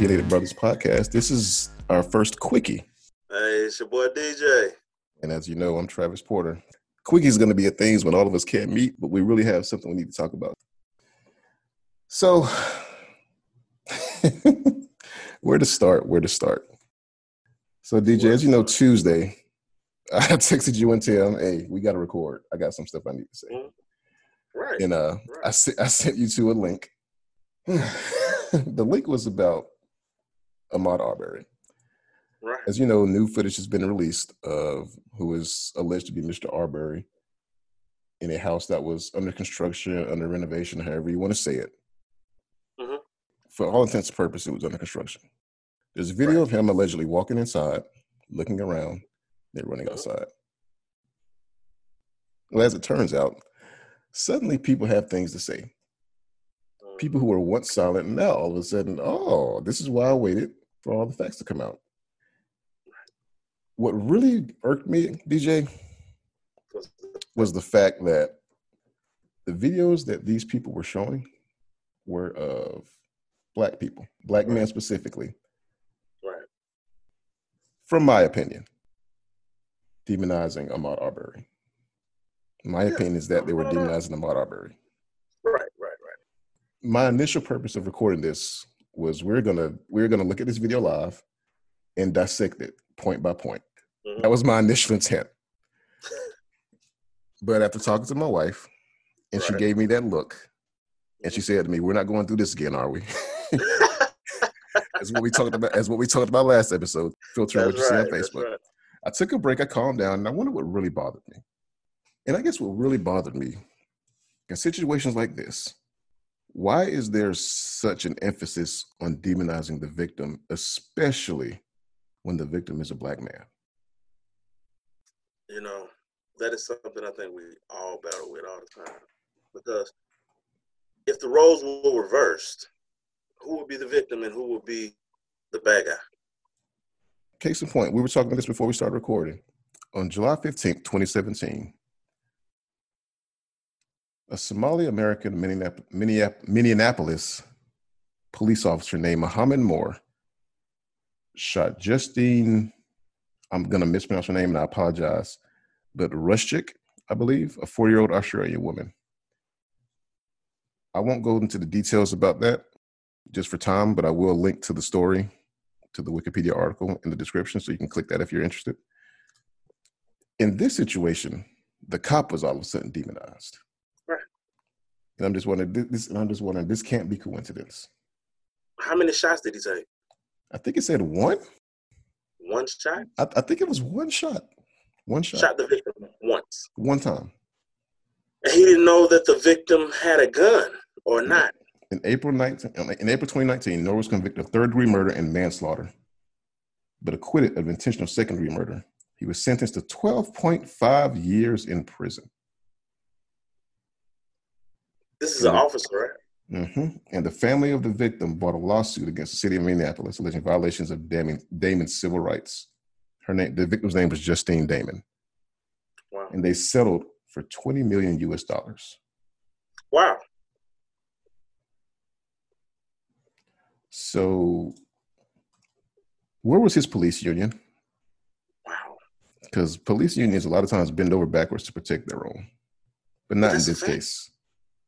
Opinionated Brothas podcast. This is our first quickie. Hey, it's your boy DJ. And as you know, I'm Travis Porter. Quickie is going to be a thing when all of us can't meet, but we really have something we need to talk about. So, where to start? Where to start? So, DJ, as you know, Tuesday, I texted you and Tim, hey, we got to record. I got some stuff I need to say. Mm-hmm. Right. And uh, right. I, I sent you to a link. the link was about Ahmaud Arbery. Right. As you know, new footage has been released of who is alleged to be Mr. Arbery in a house that was under construction, under renovation, however you want to say it. Mm-hmm. For all intents and purposes, it was under construction. There's a video right. of him allegedly walking inside, looking around, then running mm-hmm. outside. Well, as it turns out, suddenly people have things to say people who were once silent now all of a sudden, oh, this is why I waited for all the facts to come out. What really irked me, DJ, was the fact that the videos that these people were showing were of black people, black right. men specifically. Right. From my opinion, demonizing Ahmaud Arbery. My opinion is that they were demonizing Ahmaud Arbery Right, right, right. my initial purpose of recording this was we're gonna we're gonna look at this video live and dissect it point by point. Mm-hmm. That was my initial intent. But after talking to my wife, and right. she gave me that look, and she said to me, "We're not going through this again, are we?" That's what we talked about. As what we talked about last episode. Filtering what you right, see on Facebook. Right. I took a break. I calmed down, and I wonder what really bothered me. And I guess what really bothered me in situations like this why is there such an emphasis on demonizing the victim, especially when the victim is a black man? You know, that is something I think we all battle with all the time. Because if the roles were reversed, who would be the victim and who would be the bad guy? Case in point, we were talking about this before we started recording. On July 15th, 2017, a Somali American Minneapolis police officer named Muhammad Noor shot Justine, I'm going to mispronounce her name and I apologize, but Ruszczyk, I believe, a four year old Australian woman. I won't go into the details about that just for time, but I will link to the story, to the Wikipedia article in the description so you can click that if you're interested. In this situation, the cop was all of a sudden demonized. And I'm just wondering this. And I'm just wondering this can't be coincidence. How many shots did he take? I think it said one. One shot. I, I think it was one shot. One shot. Shot the victim once. One time. And he didn't know that the victim had a gun or not. In April 19, um, in April 2019, Noor was convicted of third degree murder and manslaughter, but acquitted of intentional second degree murder. He was sentenced to 12.5 years in prison. This is an officer, right? Mm-hmm. And the family of the victim brought a lawsuit against the city of Minneapolis alleging violations of Damond, Damond's civil rights. Her name, the victim's name was Justine Damond. Wow. And they settled for 20 million US dollars. Wow. So, where was his police union? Wow. Because police unions a lot of times bend over backwards to protect their own, but not in this case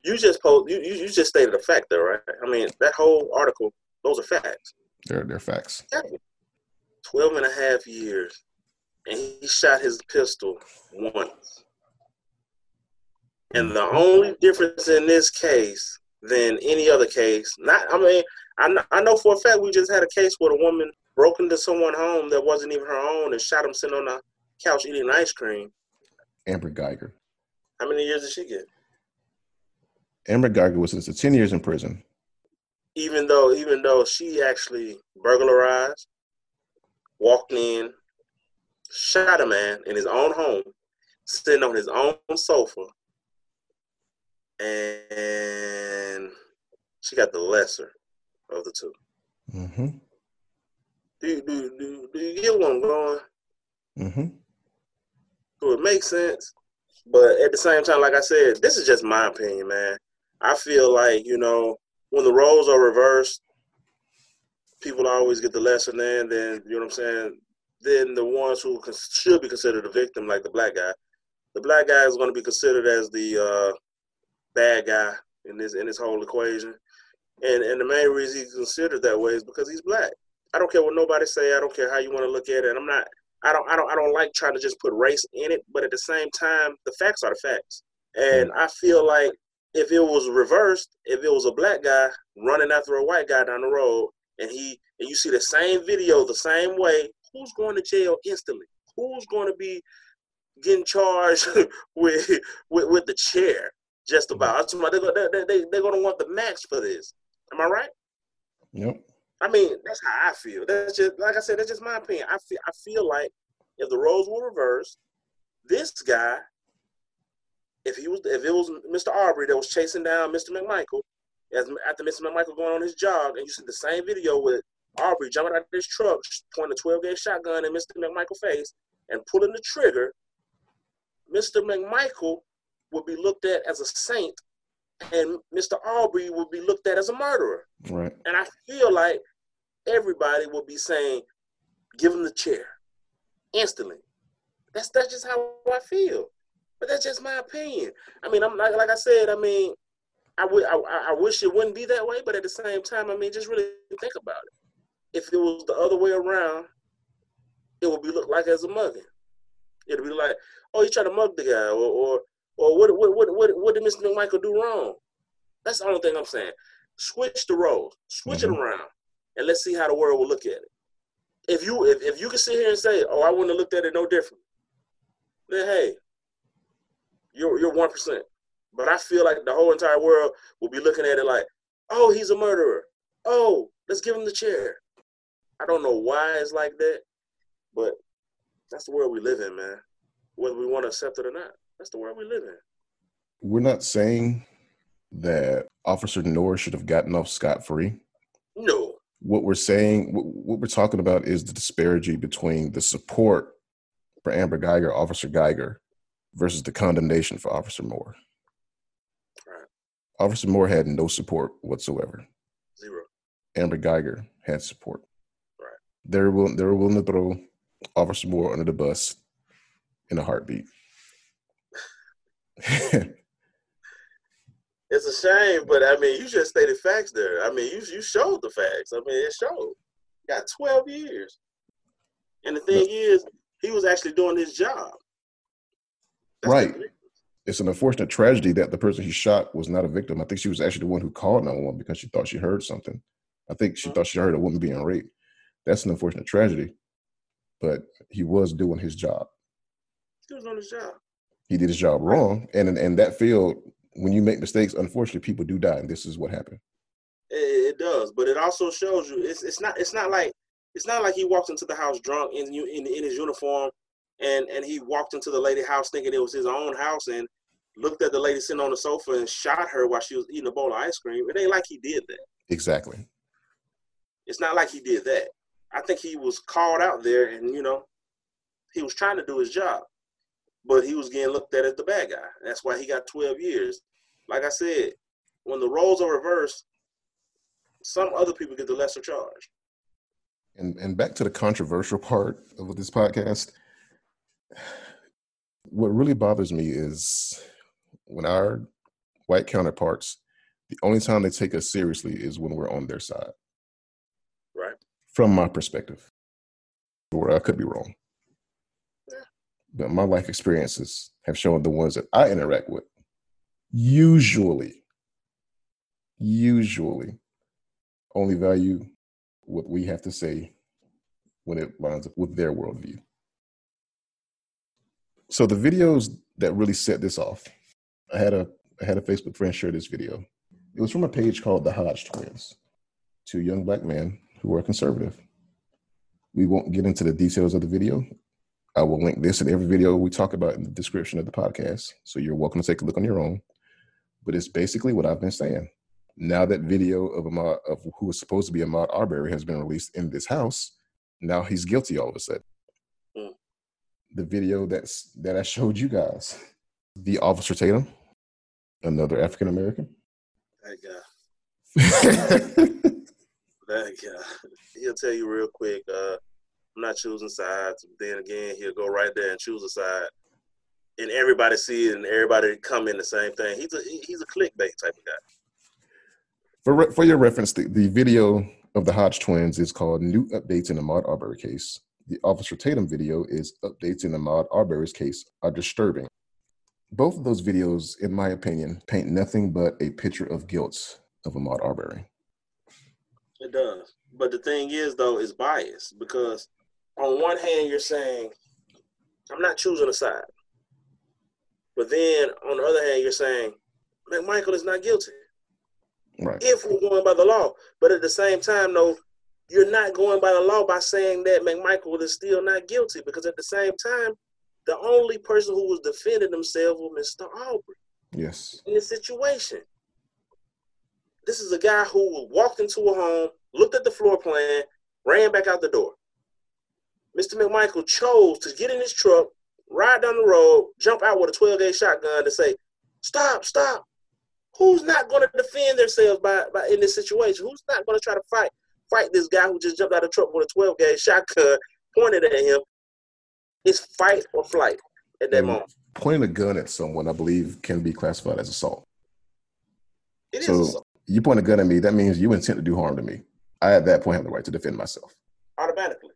you just posed, you, you just stated a fact there, right? I mean, that whole article, those are facts. They're, they're facts. 12 and a half years, and he shot his pistol once. And the mm-hmm. only difference in this case than any other case, not, I mean, I know, I know for a fact we just had a case where a woman broke into someone's home that wasn't even her own and shot him sitting on the couch eating ice cream. Amber Guyger. How many years did she get? Amber Guyger was sentenced to 10 years in prison. Even though, even though she actually burglarized, walked in, shot a man in his own home, sitting on his own sofa, and she got the lesser of the 2 Mm-hmm. Do you, do, do, do you get where I'm going? Mm-hmm. So it makes sense. But at the same time, like I said, this is just my opinion, man. I feel like, you know, when the roles are reversed, people always get the lesser than, then you know what I'm saying. Then the ones who should be considered a victim, like the black guy, the black guy is going to be considered as the uh, bad guy in this in this whole equation. And and the main reason he's considered that way is because he's black. I don't care what nobody say. I don't care how you want to look at it. And I'm not. I don't. I don't. I don't like trying to just put race in it. But at the same time, the facts are the facts. And I feel like if it was reversed, if it was a black guy running after a white guy down the road, and he and you see the same video the same way, who's going to jail instantly? Who's going to be getting charged with, with with the chair? Just about. They're, they, they, they're going to want the max for this. Am I right? Yep. I mean, that's how I feel. That's just like I said. That's just my opinion. I feel. I feel like if the roles were reversed, this guy, if he was, if it was Mr. Arbery that was chasing down Mr. McMichael, as after Mr. McMichael going on his jog, and you see the same video with Arbery jumping out of his truck, pointing a 12 gauge shotgun in Mr. McMichael's face, and pulling the trigger, Mr. McMichael would be looked at as a saint and Mr. Arbery would be looked at as a murderer. Right. And I feel like everybody would be saying, give him the chair instantly. That's that's just how I feel. But that's just my opinion. I mean, I'm like like I said. I mean, I would I, I wish it wouldn't be that way, but at the same time, I mean, just really think about it. If it was the other way around, it would be looked like as a mugging. It'd be like, oh, you trying to mug the guy, or or or what what what what, what did Mr. McMichael do wrong? That's the only thing I'm saying. Switch the roles, switch mm-hmm. it around and let's see how the world will look at it. If you if, if you can sit here and say, "Oh, I wouldn't have looked at it no different," then hey, you're you're one percent. But I feel like the whole entire world will be looking at it like, "Oh, he's a murderer. Oh, let's give him the chair." I don't know why it's like that, but that's the world we live in, man. Whether we want to accept it or not, that's the world we live in. We're not saying that Officer Noor should have gotten off scot free. No what we're saying, what we're talking about is the disparity between the support for Amber Guyger, Officer Guyger, versus the condemnation for Officer Noor. Right. Officer Noor had no support whatsoever. Zero. Amber Guyger had support. Right. They were willing, they were willing to throw Officer Noor under the bus in a heartbeat. it's a shame, but I mean, you just stated facts there. I mean, you you showed the facts. I mean, it showed. He got 12 years. And the thing is, he was actually doing his job. That's right. It's an unfortunate tragedy that the person he shot was not a victim. I think she was actually the one who called 911 because she thought she heard something. I think she mm-hmm. thought she heard a woman being raped. That's an unfortunate tragedy. But he was doing his job. He was on his job. He did his job wrong. And in, in that field, when you make mistakes, unfortunately, people do die, and this is what happened. It, it does, but it also shows you it's it's not it's not like it's not like he walked into the house drunk in in, in his uniform, and and he walked into the lady house thinking it was his own house and looked at the lady sitting on the sofa and shot her while she was eating a bowl of ice cream. It ain't like he did that. Exactly. It's not like he did that. I think he was called out there, and you know, he was trying to do his job but he was getting looked at as the bad guy. That's why he got 12 years. Like I said, when the roles are reversed, some other people get the lesser charge. And and back to the controversial part of this podcast. What really bothers me is when our white counterparts, the only time they take us seriously is when we're on their side. Right. From my perspective. Or I could be wrong but my life experiences have shown the ones that I interact with usually, usually only value what we have to say when it lines up with their worldview. So the videos that really set this off, I had a I had a Facebook friend share this video. It was from a page called the Hodge Twins, two young black men who are conservative. We won't get into the details of the video. I will link this in every video we talk about in the description of the podcast. So you're welcome to take a look on your own. But it's basically what I've been saying. Now that video of Ahmaud, of who was supposed to be Ahmaud Arbery has been released in this house, now he's guilty all of a sudden. The video that's that I showed you guys, the Officer Tatum, another African American. That guy. Thank you. He'll tell you real quick. Uh, I'm not choosing sides. Then again, he'll go right there and choose a side, and everybody see it, and everybody come in the same thing. He's a he's a clickbait type of guy. For for your reference, the, the video of the Hodge twins is called "New Updates in the Ahmaud Arbery Case." The Officer Tatum video is "Updates in the Ahmaud Arbery's Case are disturbing." Both of those videos, in my opinion, paint nothing but a picture of guilt of Ahmaud Arbery. It does. But the thing is, though, is bias because on one hand, you're saying, I'm not choosing a side. But then on the other hand, you're saying, McMichael is not guilty. Right. If we're going by the law. But at the same time, though, you're not going by the law by saying that McMichael is still not guilty because at the same time, the only person who was defending himself was Mr. Arbery. Yes. In this situation. This is a guy who walked into a home, looked at the floor plan, ran back out the door. Mr. McMichael chose to get in his truck, ride down the road, jump out with a 12 gauge shotgun to say, Stop, stop. Who's not going to defend themselves by, by in this situation? Who's not going to try to fight fight this guy who just jumped out of the truck with a 12 gauge shotgun pointed at him? It's fight or flight at that and moment. Pointing a gun at someone, I believe, can be classified as assault. It so, is assault you point a gun at me, that means you intend to do harm to me. I at that point have the right to defend myself. Automatically.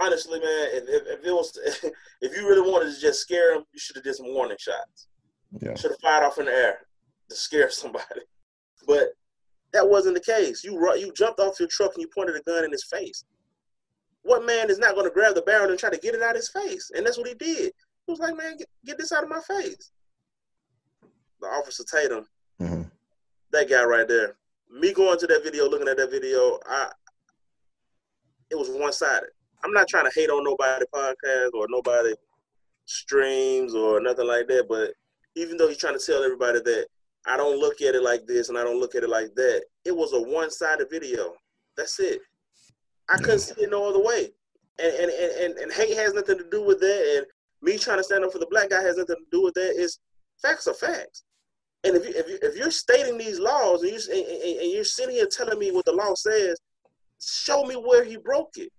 Honestly, man, if, if, if it was, if you really wanted to just scare him, you should have did some warning shots. Yeah. Should have fired off in the air to scare somebody. But that wasn't the case. You you jumped off your truck and you pointed a gun in his face. What man is not going to grab the barrel and try to get it out of his face? And that's what he did. He was like, man, get, get this out of my face. The officer Tatum, mm-hmm that guy right there. Me going to that video, looking at that video, I it was one sided. I'm not trying to hate on nobody podcast or nobody streams or nothing like that, but even though he's trying to tell everybody that I don't look at it like this and I don't look at it like that, it was a one sided video. That's it. I couldn't see it no other way. And, and and and hate has nothing to do with that. And me trying to stand up for the black guy has nothing to do with that. It's facts are facts. And if you if you if you're stating these laws and you and, and you're sitting here telling me what the law says, show me where he broke it.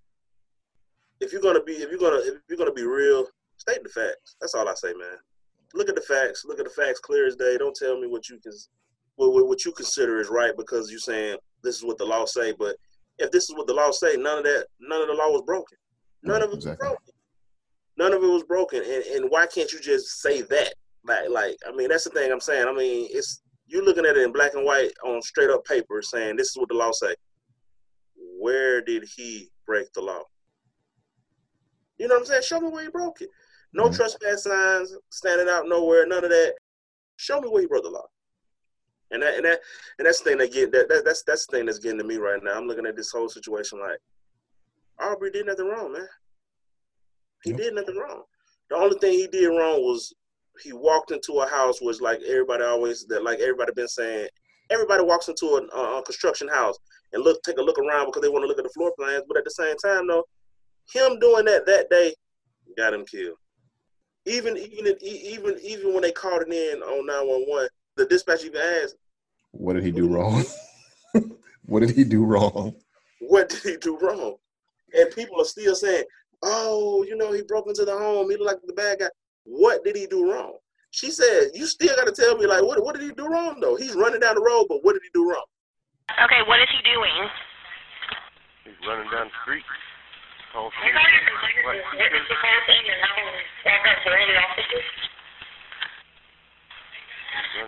If you're gonna be if you're gonna if you're gonna be real, state the facts. That's all I say, man. Look at the facts. Look at the facts clear as day. Don't tell me what you can what, what you consider is right because you're saying this is what the law say. But if this is what the law say, none of that none of the law was broken. None of it exactly. was broken. None of it was broken. And and why can't you just say that? Like, like I mean, that's the thing I'm saying. I mean, it's you looking at it in black and white on straight up paper, saying this is what the law say. Where did he break the law? You know what I'm saying? Show me where he broke it. No mm-hmm. trespass signs standing out nowhere. None of that. Show me where he broke the law. And that and that and that's the thing that get that, that that's that's the thing that's getting to me right now. I'm looking at this whole situation like Aubrey did nothing wrong, man. He yep. did nothing wrong. The only thing he did wrong was he walked into a house was like everybody always that like everybody been saying everybody walks into a, a construction house and look take a look around because they want to look at the floor plans but at the same time though him doing that that day got him killed even even even even when they called it in on 911 the dispatch even asked what did he do wrong what did he do wrong what did he do wrong and people are still saying oh you know he broke into the home he looked like the bad guy what did he do wrong? She said, you still got to tell me, like, what, what did he do wrong, though? He's running down the road, but what did he do wrong? Okay, what is he doing? He's running down the street. Oh, okay.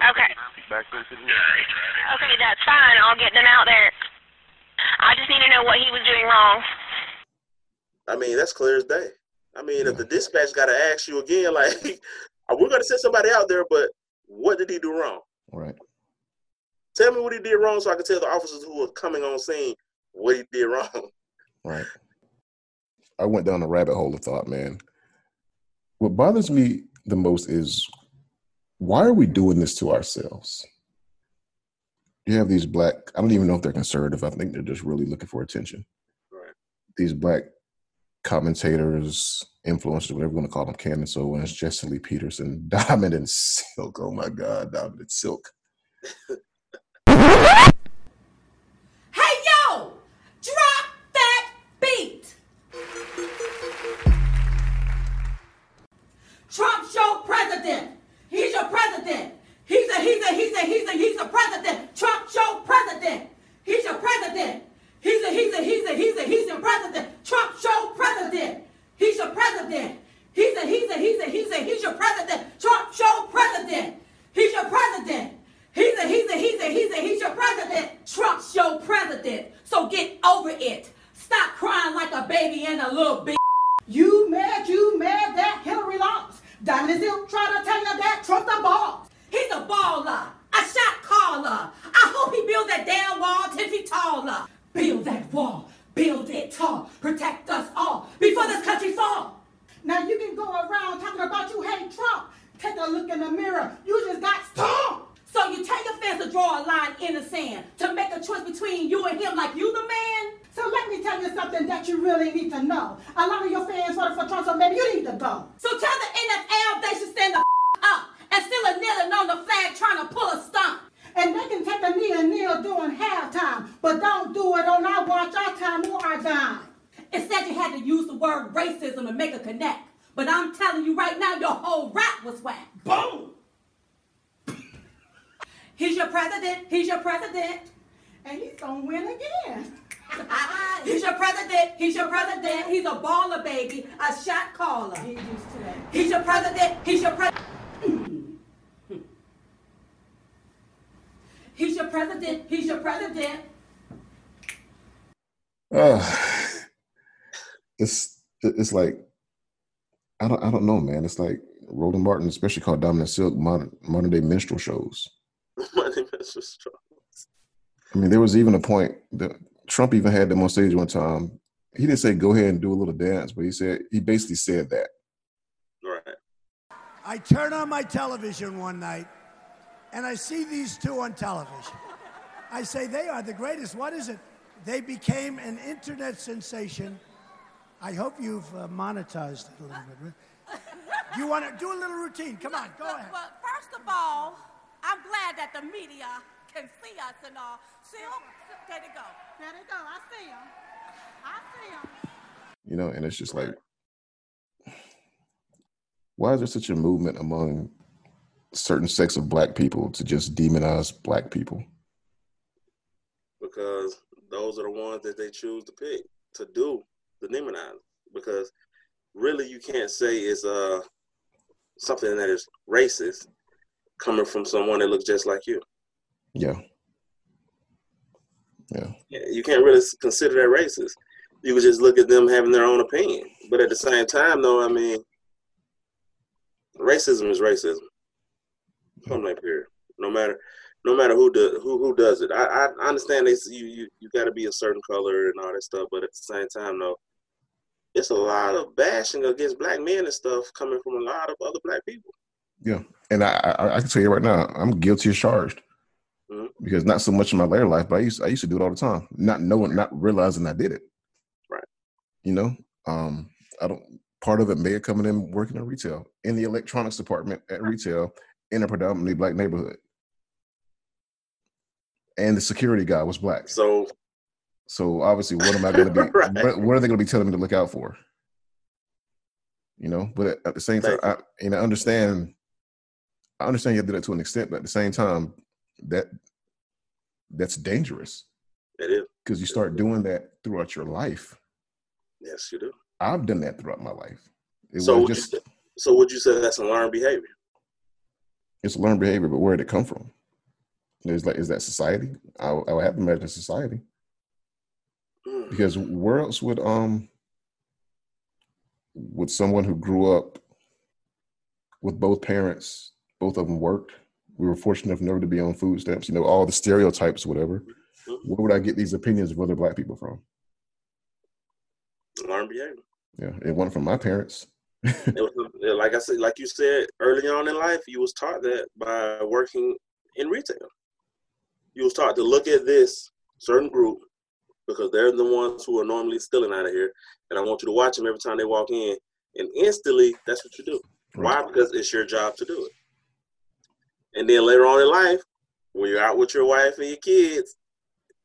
Okay. Back into the Okay, that's fine. I'll get them out there. I just need to know what he was doing wrong. I mean, that's clear as day. I mean, if the dispatch got to ask you again, like, we're going to send somebody out there, but what did he do wrong? Right. Tell me what he did wrong so I can tell the officers who are coming on scene what he did wrong. Right. I went down a rabbit hole of thought, man. What bothers me the most is why are we doing this to ourselves? You have these black, I don't even know if they're conservative. I think they're just really looking for attention. Right. These black commentators, influencers, whatever you want to call them, Candace so Owens, Jesse Lee Peterson, Diamond and Silk. Oh my God, Diamond and Silk. A, he's a, he's a, president. Trump show president. He's your president. He's a, he's a, he's a, he's a, he's a president. Trump show president. He's your president. He's a, he's a, he's a, he's a, he's your president. Trump show president. He's your president. He's a, he's a, he's a, he's a, he's your president. Trump show president. So get over it. Stop crying like a baby and a little bitch. You mad, you mad that Hillary lost. Diamond Silk trying to tell you that Trump the boss. He's a baller, a shot caller. I hope he builds that damn wall 10 feet taller. Build that wall, build it tall, protect us all before this country fall. Now you can go around talking about you hate Trump. Take a look in the mirror. You just got stomped. So you take offense to draw a line in the sand to make a choice between you and him like you the man? So let me tell you something that you really need to know. A lot of your fans voted for Trump, so maybe you need to go. So tell the NFL they should stand the up and still a kneeling on the flag trying to pull a stunt. And they can take a knee and kneel during halftime, but don't do it on our watch, our time, or our dime. Instead, you had to use the word racism to make a connect. But I'm telling you right now, your whole rap was whack. Boom! He's your president. He's your president. And he's gonna win again. he's your president. He's your president. He's a baller, baby. A shot caller. He's used to that. He's your president. He's your president. He's your president. He's your president. Uh, it's it's like I don't I don't know, man. It's like Roland Martin, especially called Diamond and Silk, modern modern day minstrel shows. Money Mr. Strong. I mean, there was even a point that Trump even had them on stage one time. He didn't say go ahead and do a little dance, but he said he basically said that. Right. I turn on my television one night and I see these two on television. I say, they are the greatest. What is it? They became an internet sensation. I hope you've uh, monetized it a little bit. right? You want to do a little routine? Come on, go Well, ahead. well, first of all, I'm glad that the media can see us and all. See 'em? There they go. There they go. I see them. I see them. You know, and it's just like, why is there such a movement among certain sects of black people to just demonize black people? Because those are the ones that they choose to pick to do the demonizing. Because really you can't say it's uh something that is racist coming from someone that looks just like you. Yeah. Yeah. You can't really consider that racist. You could just look at them having their own opinion. But at the same time, though, I mean, racism is racism. Point blank period. No matter, no matter who do, who who does it. I I understand they you you you got to be a certain color and all that stuff. But at the same time, though, it's a lot of bashing against black men and stuff coming from a lot of other black people. Yeah. And I, I, I can tell you right now, I'm guilty as charged. Mhm. Because not so much in my later life, but I used I used to do it all the time, not knowing, not realizing I did it. Right. You know, um, I don't. Part of it may have coming in working in retail in the electronics department at retail in a predominantly black neighborhood, and the security guy was black. So So obviously, what am I going to be? Right. what, what are they going to be telling me to look out for? You know, but at, the same time, I, and I understand. I understand you have to do that to an extent, but at the same time, that that's dangerous it is. because you start doing that throughout your life. Yes, you do. I've done that throughout my life. It So would just you, say- so would you say that's a learned behavior? it's learned behavior, but where did it come from? Is like is that society? I, I would have to imagine society. Because where else would um would someone who grew up with both parents, both of them worked. We were fortunate enough never to be on food stamps. You know all the stereotypes, whatever. Mhm. Where would I get these opinions of other black people from? Behavior. Yeah, it wasn't from my parents. It was, like I said, like you said early on in life, you was taught that by working in retail. You was taught to look at this certain group because they're the ones who are normally stealing out of here, and I want you to watch them every time they walk in, and instantly that's what you do. Why? Because it's your job to do it. And then later on in life, when you're out with your wife and your kids,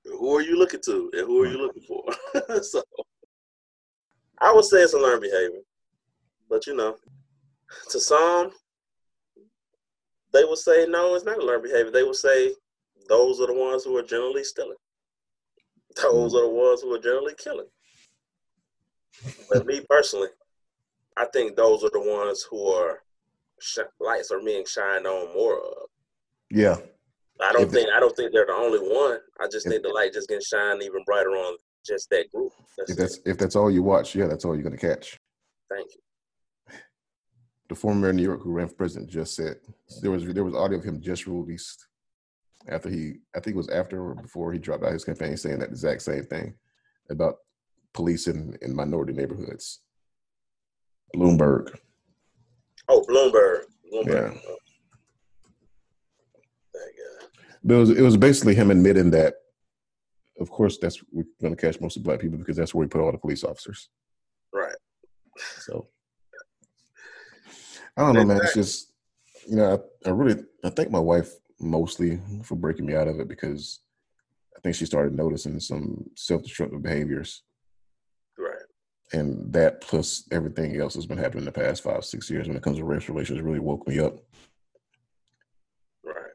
who are you looking to, and who are you looking for? so, I would say it's a learned behavior. But you know, to some, they would say no, it's not a learned behavior. They would say those are the ones who are generally stealing. Those are the ones who are generally killing. But me personally, I think those are the ones who are sh- lights are being shined on more of. Yeah. I don't If- think I don't think they're the only one. I just If- think the light just getting shined even brighter on just that group. That's If it. that's if that's all you watch, yeah, that's all you're gonna catch. Thank you. The former mayor of New York who ran for president just said there was there was audio of him just released after he I think it was after or before he dropped out his campaign saying that exact same thing about policing in, in minority neighborhoods. Bloomberg. Oh, Bloomberg. Bloomberg. Yeah. Oh. That. But it was it was basically him admitting that of course that's we're gonna catch most of black people because that's where we put all the police officers. Right. So I don't know, man. It's just you know, I, I really I thank my wife mostly for breaking me out of it because I think she started noticing some self destructive behaviors. Right. And that plus everything else that's been happening in the past five, six years when it comes to race relations really woke me up. Right.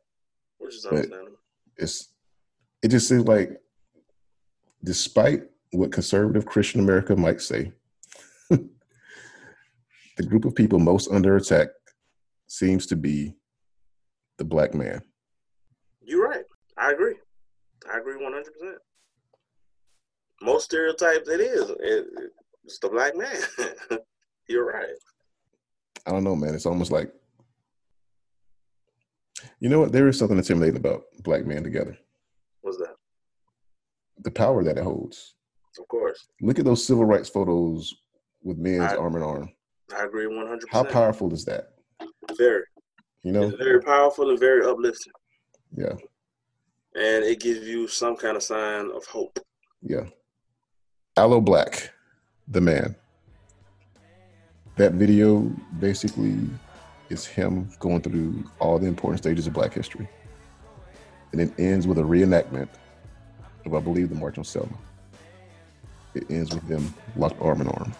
Which is understandable. It's it just seems like despite what conservative Christian America might say, the group of people most under attack seems to be the black man. You're right. I agree. I agree 100%. Most stereotypes, it is. It, it's the black man. You're right. I don't know, man. It's almost like you know what? There is something intimidating about black men together. What's that? The power that it holds. Of course. Look at those civil rights photos with men's I- arm in arm. I agree 100%. How powerful is that? Very. You know? It's very powerful and very uplifting. Yeah, And it gives you some kind of sign of hope. yeah. Aloe Blacc, the man. That video basically is him going through all the important stages of black history. And it ends with a reenactment of, I believe, the March on Selma. It ends with them locked arm in arm.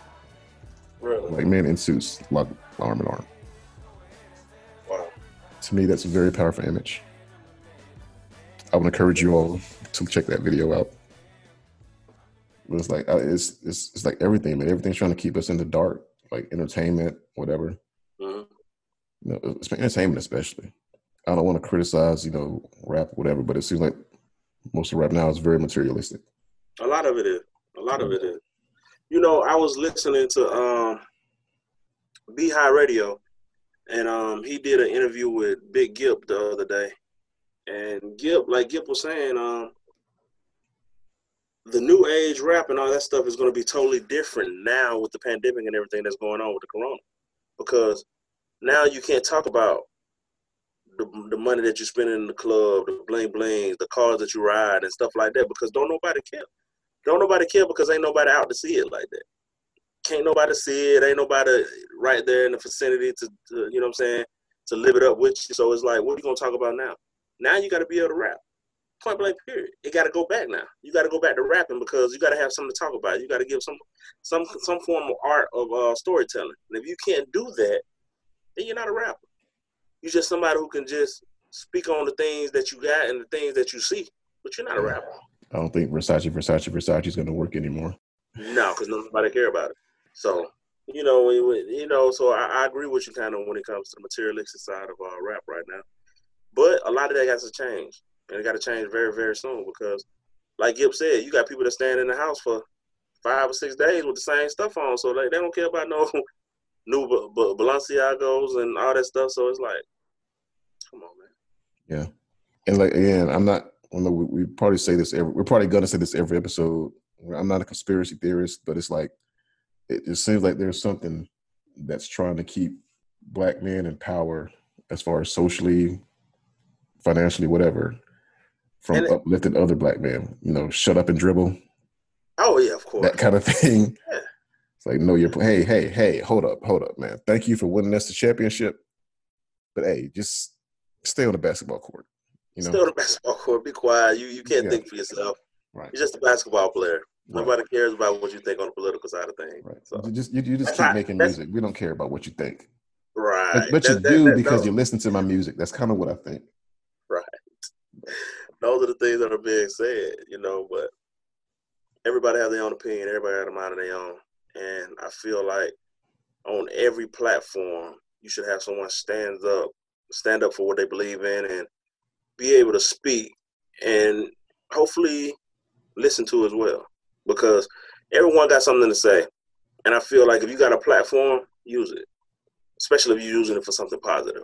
Really? Like men in suits, locked arm in arm. Wow. To me, that's a very powerful image. I would encourage you all to check that video out. But it's like uh, it's it's it's like everything, man. Everything's trying to keep us in the dark, like entertainment, whatever. hmm You know, entertainment especially. I don't want to criticize, you know, rap, whatever, but it seems like most of rap now is very materialistic. A lot of it is. A lot of it is. You know, I was listening to um High Radio and um he did an interview with Big Gipp the other day. And Gipp, like Gipp was saying, um the new age rap and all that stuff is gonna be totally different now with the pandemic and everything that's going on with the corona. Because now you can't talk about the, the money that you spend in the club, the bling blings, the cars that you ride and stuff like that because don't nobody care. Don't nobody care because ain't nobody out to see it like that. Can't nobody see it. Ain't nobody right there in the vicinity to, to you know what I'm saying, to live it up with you. So it's like, what are you gonna talk about now? Now you gotta be able to rap. Point blank period. It gotta go back now. You gotta go back to rapping because you gotta have something to talk about. You gotta give some some some form of art of uh, storytelling. And if you can't do that, then you're not a rapper. You're just somebody who can just speak on the things that you got and the things that you see, but you're not a rapper. I don't think Versace, Versace, Versace is going to work anymore. No, because nobody care about it. So you know, you know, so I, I agree with you kind of when it comes to the materialistic side of uh, rap right now. But a lot of that has to change, and it got to change very, very soon because, like Gipp said, you got people that stand in the house for five or six days with the same stuff on, so they, they don't care about no new B- B- Balenciagos and all that stuff. So it's like, come on, man. Yeah, and like again, I'm not. We, we probably say this. Every, we're probably gonna say this every episode. I'm not a conspiracy theorist, but it's like it, it seems like there's something that's trying to keep black men in power as far as socially, financially, whatever, from And it- uplifting other black men. You know, shut up and dribble, Oh yeah, of course. that kind of thing. Yeah. It's like, no, you're hey, hey, hey, hold up, hold up, man. Thank you for winning us the championship, but hey, just stay on the basketball court. You know, Still the basketball court. Be quiet. You you can't Yeah. think for yourself. right? You're just a basketball player. right. Nobody cares about what you think on the political side of things. Right. So You just you, you just keep not- making music. We don't care about what you think. Right. But, but you That- that- do that- because no. you listen to my music. That's kind of what I think. those are the things that are being said, you know, but everybody has their own opinion, everybody has a mind of their own. And I feel like on every platform you should have someone stands up stand up for what they believe in and be able to speak and hopefully listen to as well. Because everyone got something to say. And I feel like if you got a platform, use it. Especially if you're using it for something positive.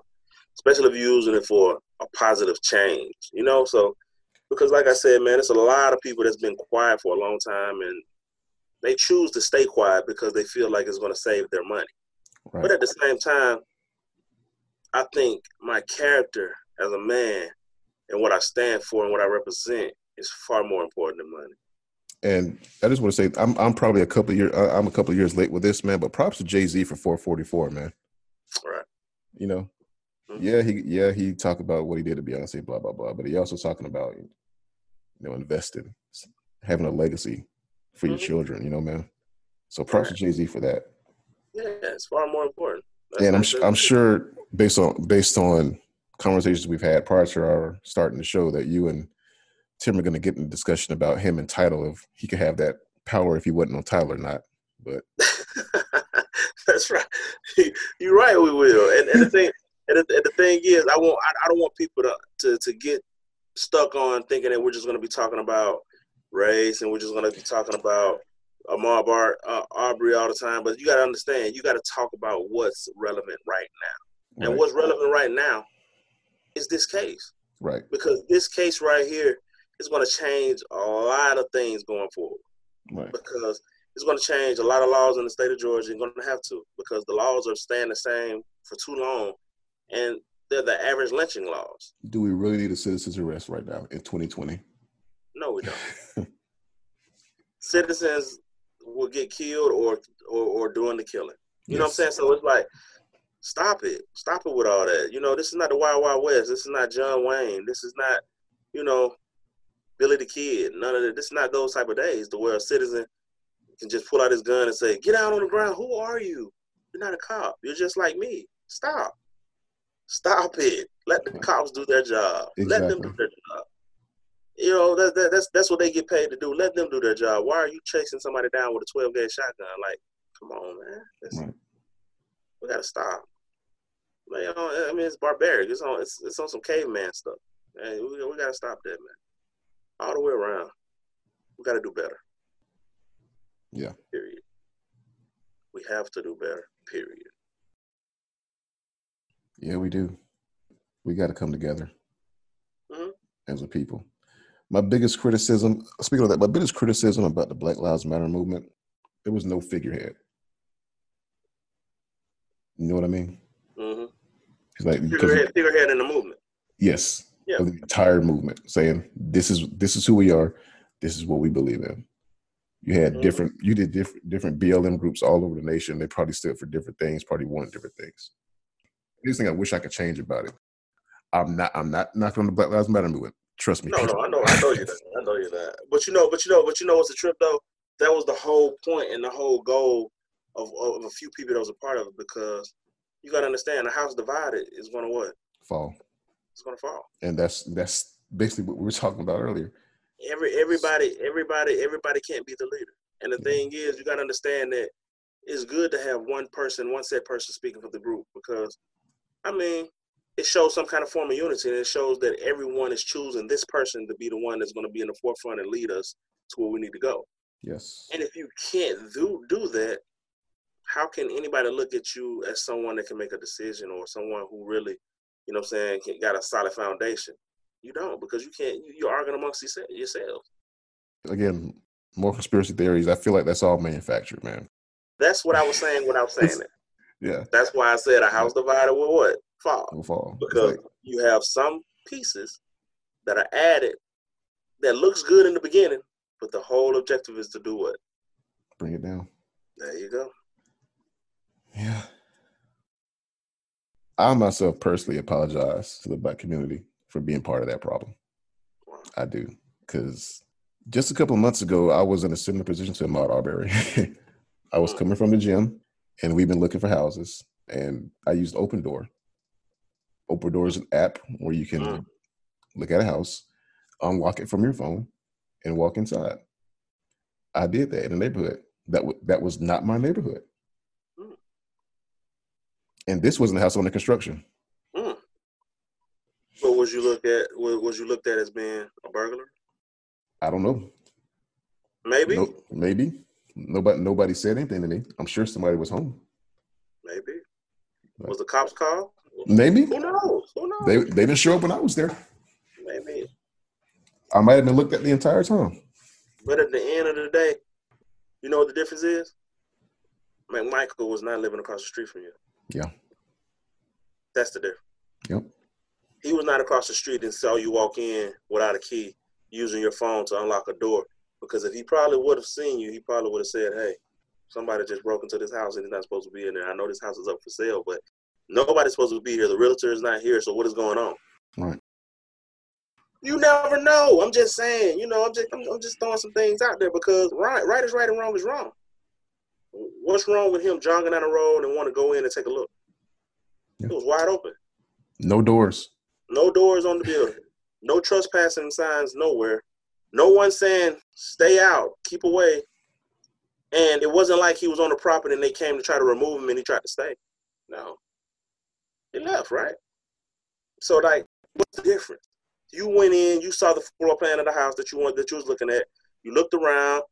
Especially if you're using it for a positive change. You know, so because like I said, man, it's a lot of people that's been quiet for a long time and they choose to stay quiet because they feel like it's going to save their money. Right. But at the same time, I think my character as a man and what I stand for and what I represent is far more important than money. And I just want to say, I'm I'm probably a couple of years I'm a couple of years late with this man, but props to Jay Z for 444, man. Right. You know. Yeah, he yeah he talked about what he did to Beyonce, blah blah blah, but he also talking about you know investing, having a legacy for your Mhm. children. You know, man. So props to Jay Z for that. Yeah, it's far more important. That's and I'm not su- just- I'm sure based on based on conversations we've had prior to our starting the show that you and Tim are going to get in a discussion about him and Tidal if he could have that power if he wasn't on Tidal or not. But That's right. You're right. We will. And, and the thing, and the, and the thing is, I want. I, I don't want people to, to to get stuck on thinking that we're just going to be talking about race and we're just going to be talking about Amar Bar, uh, Aubrey all the time. But you got to understand, you got to talk about what's relevant right now. And what's relevant right now is this case right, because this case right here is going to change a lot of things going forward right, because it's going to change a lot of laws in the state of Georgia. You're going to have to because the laws are staying the same for too long, and they're the average lynching laws. Do we really need a citizen's arrest right now in 2020? No, we don't. Citizens will get killed or, or or doing the killing. You know what I'm saying? So it's like, stop it, stop it with all that. You know, this is not the Wild Wild West. This is not John Wayne. This is not, you know, Billy the Kid. None of that. This is not those type of days to where a citizen can just pull out his gun and say, "Get out on the ground. Who are you? You're not a cop. You're just like me. Stop. Stop it. Let the cops do their job. Let them do their job. You know, that, that, that's that's what they get paid to do. Let them do their job. Why are you chasing somebody down with a 12 gauge shotgun? Like, come on, man. Right. We gotta stop. Man, you know, I mean, it's barbaric. It's on it's, it's on some caveman stuff. Man, we, we gotta stop that, man. All the way around. We gotta do better. Yeah. Period. We have to do better. Period. Yeah, we do. We got to come together Mhm. as a people. My biggest criticism, speaking of that, my biggest criticism about the Black Lives Matter movement, there was no figurehead. You know what I mean? Mm-hmm. It's like Figurehead, figurehead in the movement. yes, Yeah. of the entire movement saying this is this is who we are, this is what we believe in. You had Mhm. different, you did different different BLM groups all over the nation. They probably stood for different things, probably wanted different things. The thing I wish I could change about it. I'm not. I'm not knocking on the Black Lives Matter movement. Trust me. No, no, I know, I know you're not. I know you're not. But you know, but you know, but you know what's the trip though? That was the whole point and the whole goal of, of a few people that was a part of it because you gotta understand the house divided is gonna what? fall, It's gonna fall. and that's that's basically what we were talking about earlier. Every everybody, everybody, everybody can't be the leader. And the thing is, you gotta understand that it's good to have one person, one set person speaking for the group because I mean, it shows some kind of form of unity and it shows that everyone is choosing this person to be the one that's gonna be in the forefront and lead us to where we need to go. Yes. And if you can't do do that, how can anybody look at you as someone that can make a decision or someone who really, you know what I'm saying, got a solid foundation? You don't because you can't you, you're arguing amongst yourselves. Again, more conspiracy theories. I feel like that's all manufactured, man. That's what I was saying when I was saying it. Yeah, That's why I said a house divided will what? Fall. will fall. Because like, you have some pieces that are added that looks good in the beginning, but the whole objective is to do what? bring it down. There you go. Yeah. I myself personally apologize to the black community for being part of that problem. I do. Because just a couple of months ago, I was in a similar position to Ahmaud Arbery. I was mm. coming from the gym and we've been looking for houses. and I used Opendoor. Open Door is an app where you can Mm. look at a house, unlock it from your phone, and walk inside. I did that in a neighborhood. That w- that was not my neighborhood, Mm. and this wasn't a house under construction. Mm. But was you looked at wa- was you looked at as being a burglar? I don't know. Maybe. No, maybe nobody nobody said anything to me. I'm sure somebody was home. Maybe. Was the cops called? Maybe Who knows? Who knows? they they didn't show up when I was there. Maybe. I might have been looked at the entire time. But at the end of the day, you know what the difference is? McMichael was not living across the street from you. Yeah. That's the difference. Yep. He was not across the street and saw you walk in without a key using your phone to unlock a door. Because if he probably would have seen you, he probably would have said, Hey, somebody just broke into this house and he's not supposed to be in there. I know this house is up for sale, but nobody's supposed to be here. The realtor is not here, so what is going on? Right. You never know. I'm just saying, you know, I'm just I'm, I'm just throwing some things out there because right right is right and wrong is wrong. What's wrong with him jogging down the road and want to go in and take a look? Yeah. It was wide open. No doors. No doors on the building. No trespassing signs nowhere. No one saying stay out, keep away. And it wasn't like he was on the property and they came to try to remove him and he tried to stay. No. He left, right? So like, what's the difference? You went in, you saw the floor plan of the house that you wanted that you was looking at. You looked around.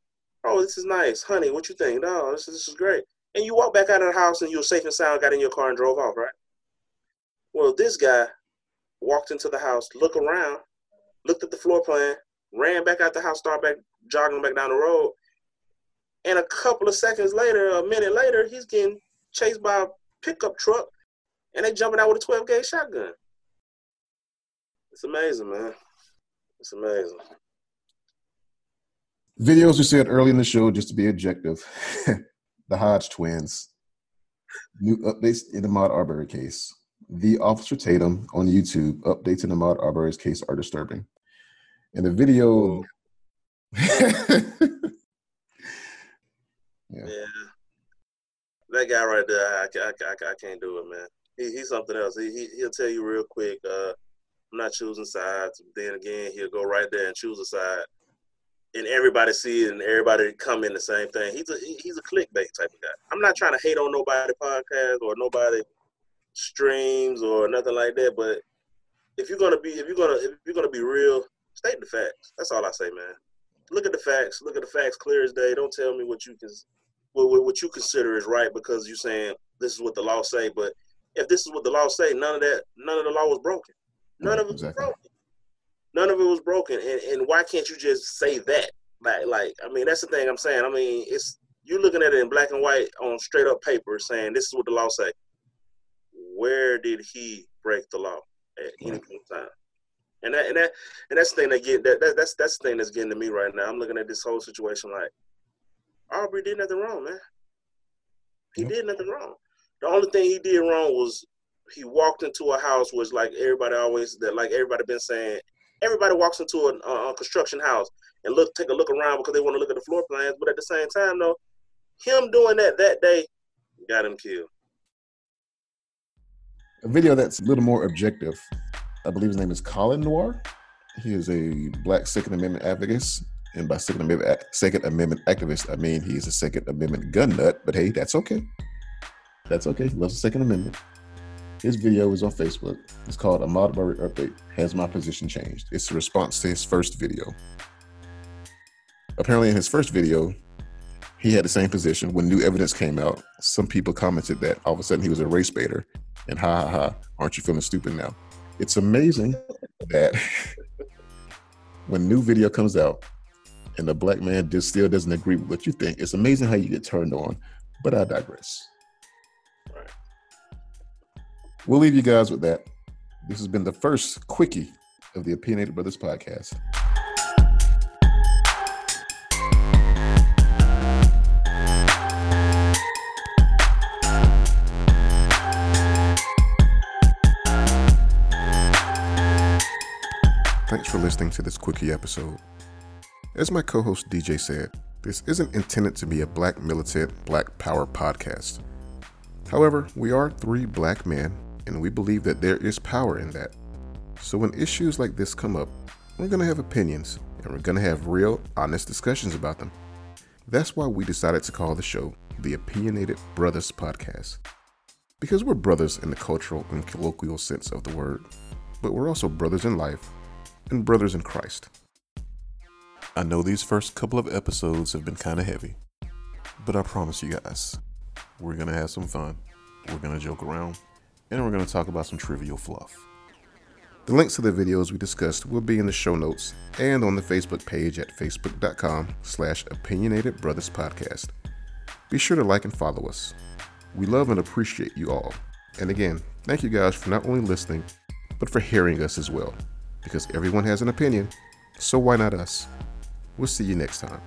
Oh, this is nice. Honey, what you think? No, this is, this is great. And you walked back out of the house and you were safe and sound, got in your car and drove off, right? Well, this guy walked into the house, looked around, looked at the floor plan, ran back out the house, started back jogging back down the road. And a couple of seconds later, a minute later, he's getting chased by a pickup truck and they jumping out with a 12 gauge shotgun. It's amazing, man. It's amazing. Videos we said early in the show, just to be objective. the Hodge twins. New updates in Ahmaud Arbery case. The Officer Tatum on YouTube. Updates in Ahmaud Arbery's case are disturbing. And the video. Yeah. That guy right there, I, I, I, I can't do it, man. He, he's something else. He, he, he'll tell you real quick, uh, I'm not choosing sides. Then again, he'll go right there and choose a side. And everybody see it and everybody come in the same thing. He's a he- he's a clickbait type of guy. I'm not trying to hate on nobody podcast or nobody streams or nothing like that. But if you're gonna be if you're gonna if you're gonna be real, state the facts. That's all I say, man. Look at the facts. Look at the facts clear as day. Don't tell me what you can what, what you consider is right because you're saying this is what the law say. But if this is what the law say, none of that none of the law was broken. None Right, of it was broken. None of it was broken. And and why can't you just say that? Like like I mean that's the thing I'm saying. I mean it's you're looking at it in black and white on straight up paper saying this is what the law say. Where did he break the law at any point in time? And that and that and that's the thing that get that, that that's that's the thing that's getting to me right now. I'm looking at this whole situation like Arbery did nothing wrong, man. He Yep. did nothing wrong. The only thing he did wrong was he walked into a house was like everybody always that like everybody been saying. Everybody walks into a, a construction house and look take a look around because they want to look at the floor plans. But at the same time, though, him doing that that day got him killed. a video that's a little more objective. I believe his name is Colion Noir. He is a black Second Amendment advocate. And by Second Amendment, Second Amendment activist, I mean he's a Second Amendment gun nut. But hey, that's okay. That's okay. He loves the Second Amendment. His video is on Facebook. It's called Ahmaud Arbery Update. Has my position changed? It's a response to his first video. Apparently, in his first video, he had the same position. When new evidence came out, some people commented that all of a sudden he was a race baiter and ha ha ha, aren't you feeling stupid now? It's amazing that when new video comes out and the black man just still doesn't agree with what you think, it's amazing how you get turned on. But I digress. Right. We'll leave you guys with that. This has been the first quickie of the Opinionated Brothas podcast. For listening to this quickie episode. As my co host DJ said, this isn't intended to be a black militant, black power podcast. However, we are three black men, and we believe that there is power in that. So when issues like this come up, we're going to have opinions, and we're going to have real, honest discussions about them. That's why we decided to call the show the Opinionated Brothas Podcast. Because we're brothers in the cultural and colloquial sense of the word, but we're also brothers in life and brothers in Christ. I know these first couple of episodes have been kind of heavy, but I promise you guys, we're going to have some fun, we're going to joke around, and we're going to talk about some trivial fluff. The links to the videos we discussed will be in the show notes and on the Facebook page at facebook.com slash opinionated brothers podcast. Be sure to like and follow us. We love and appreciate you all. And again, thank you guys for not only listening, but for hearing us as well. Because everyone has an opinion, so why not us? We'll see you next time.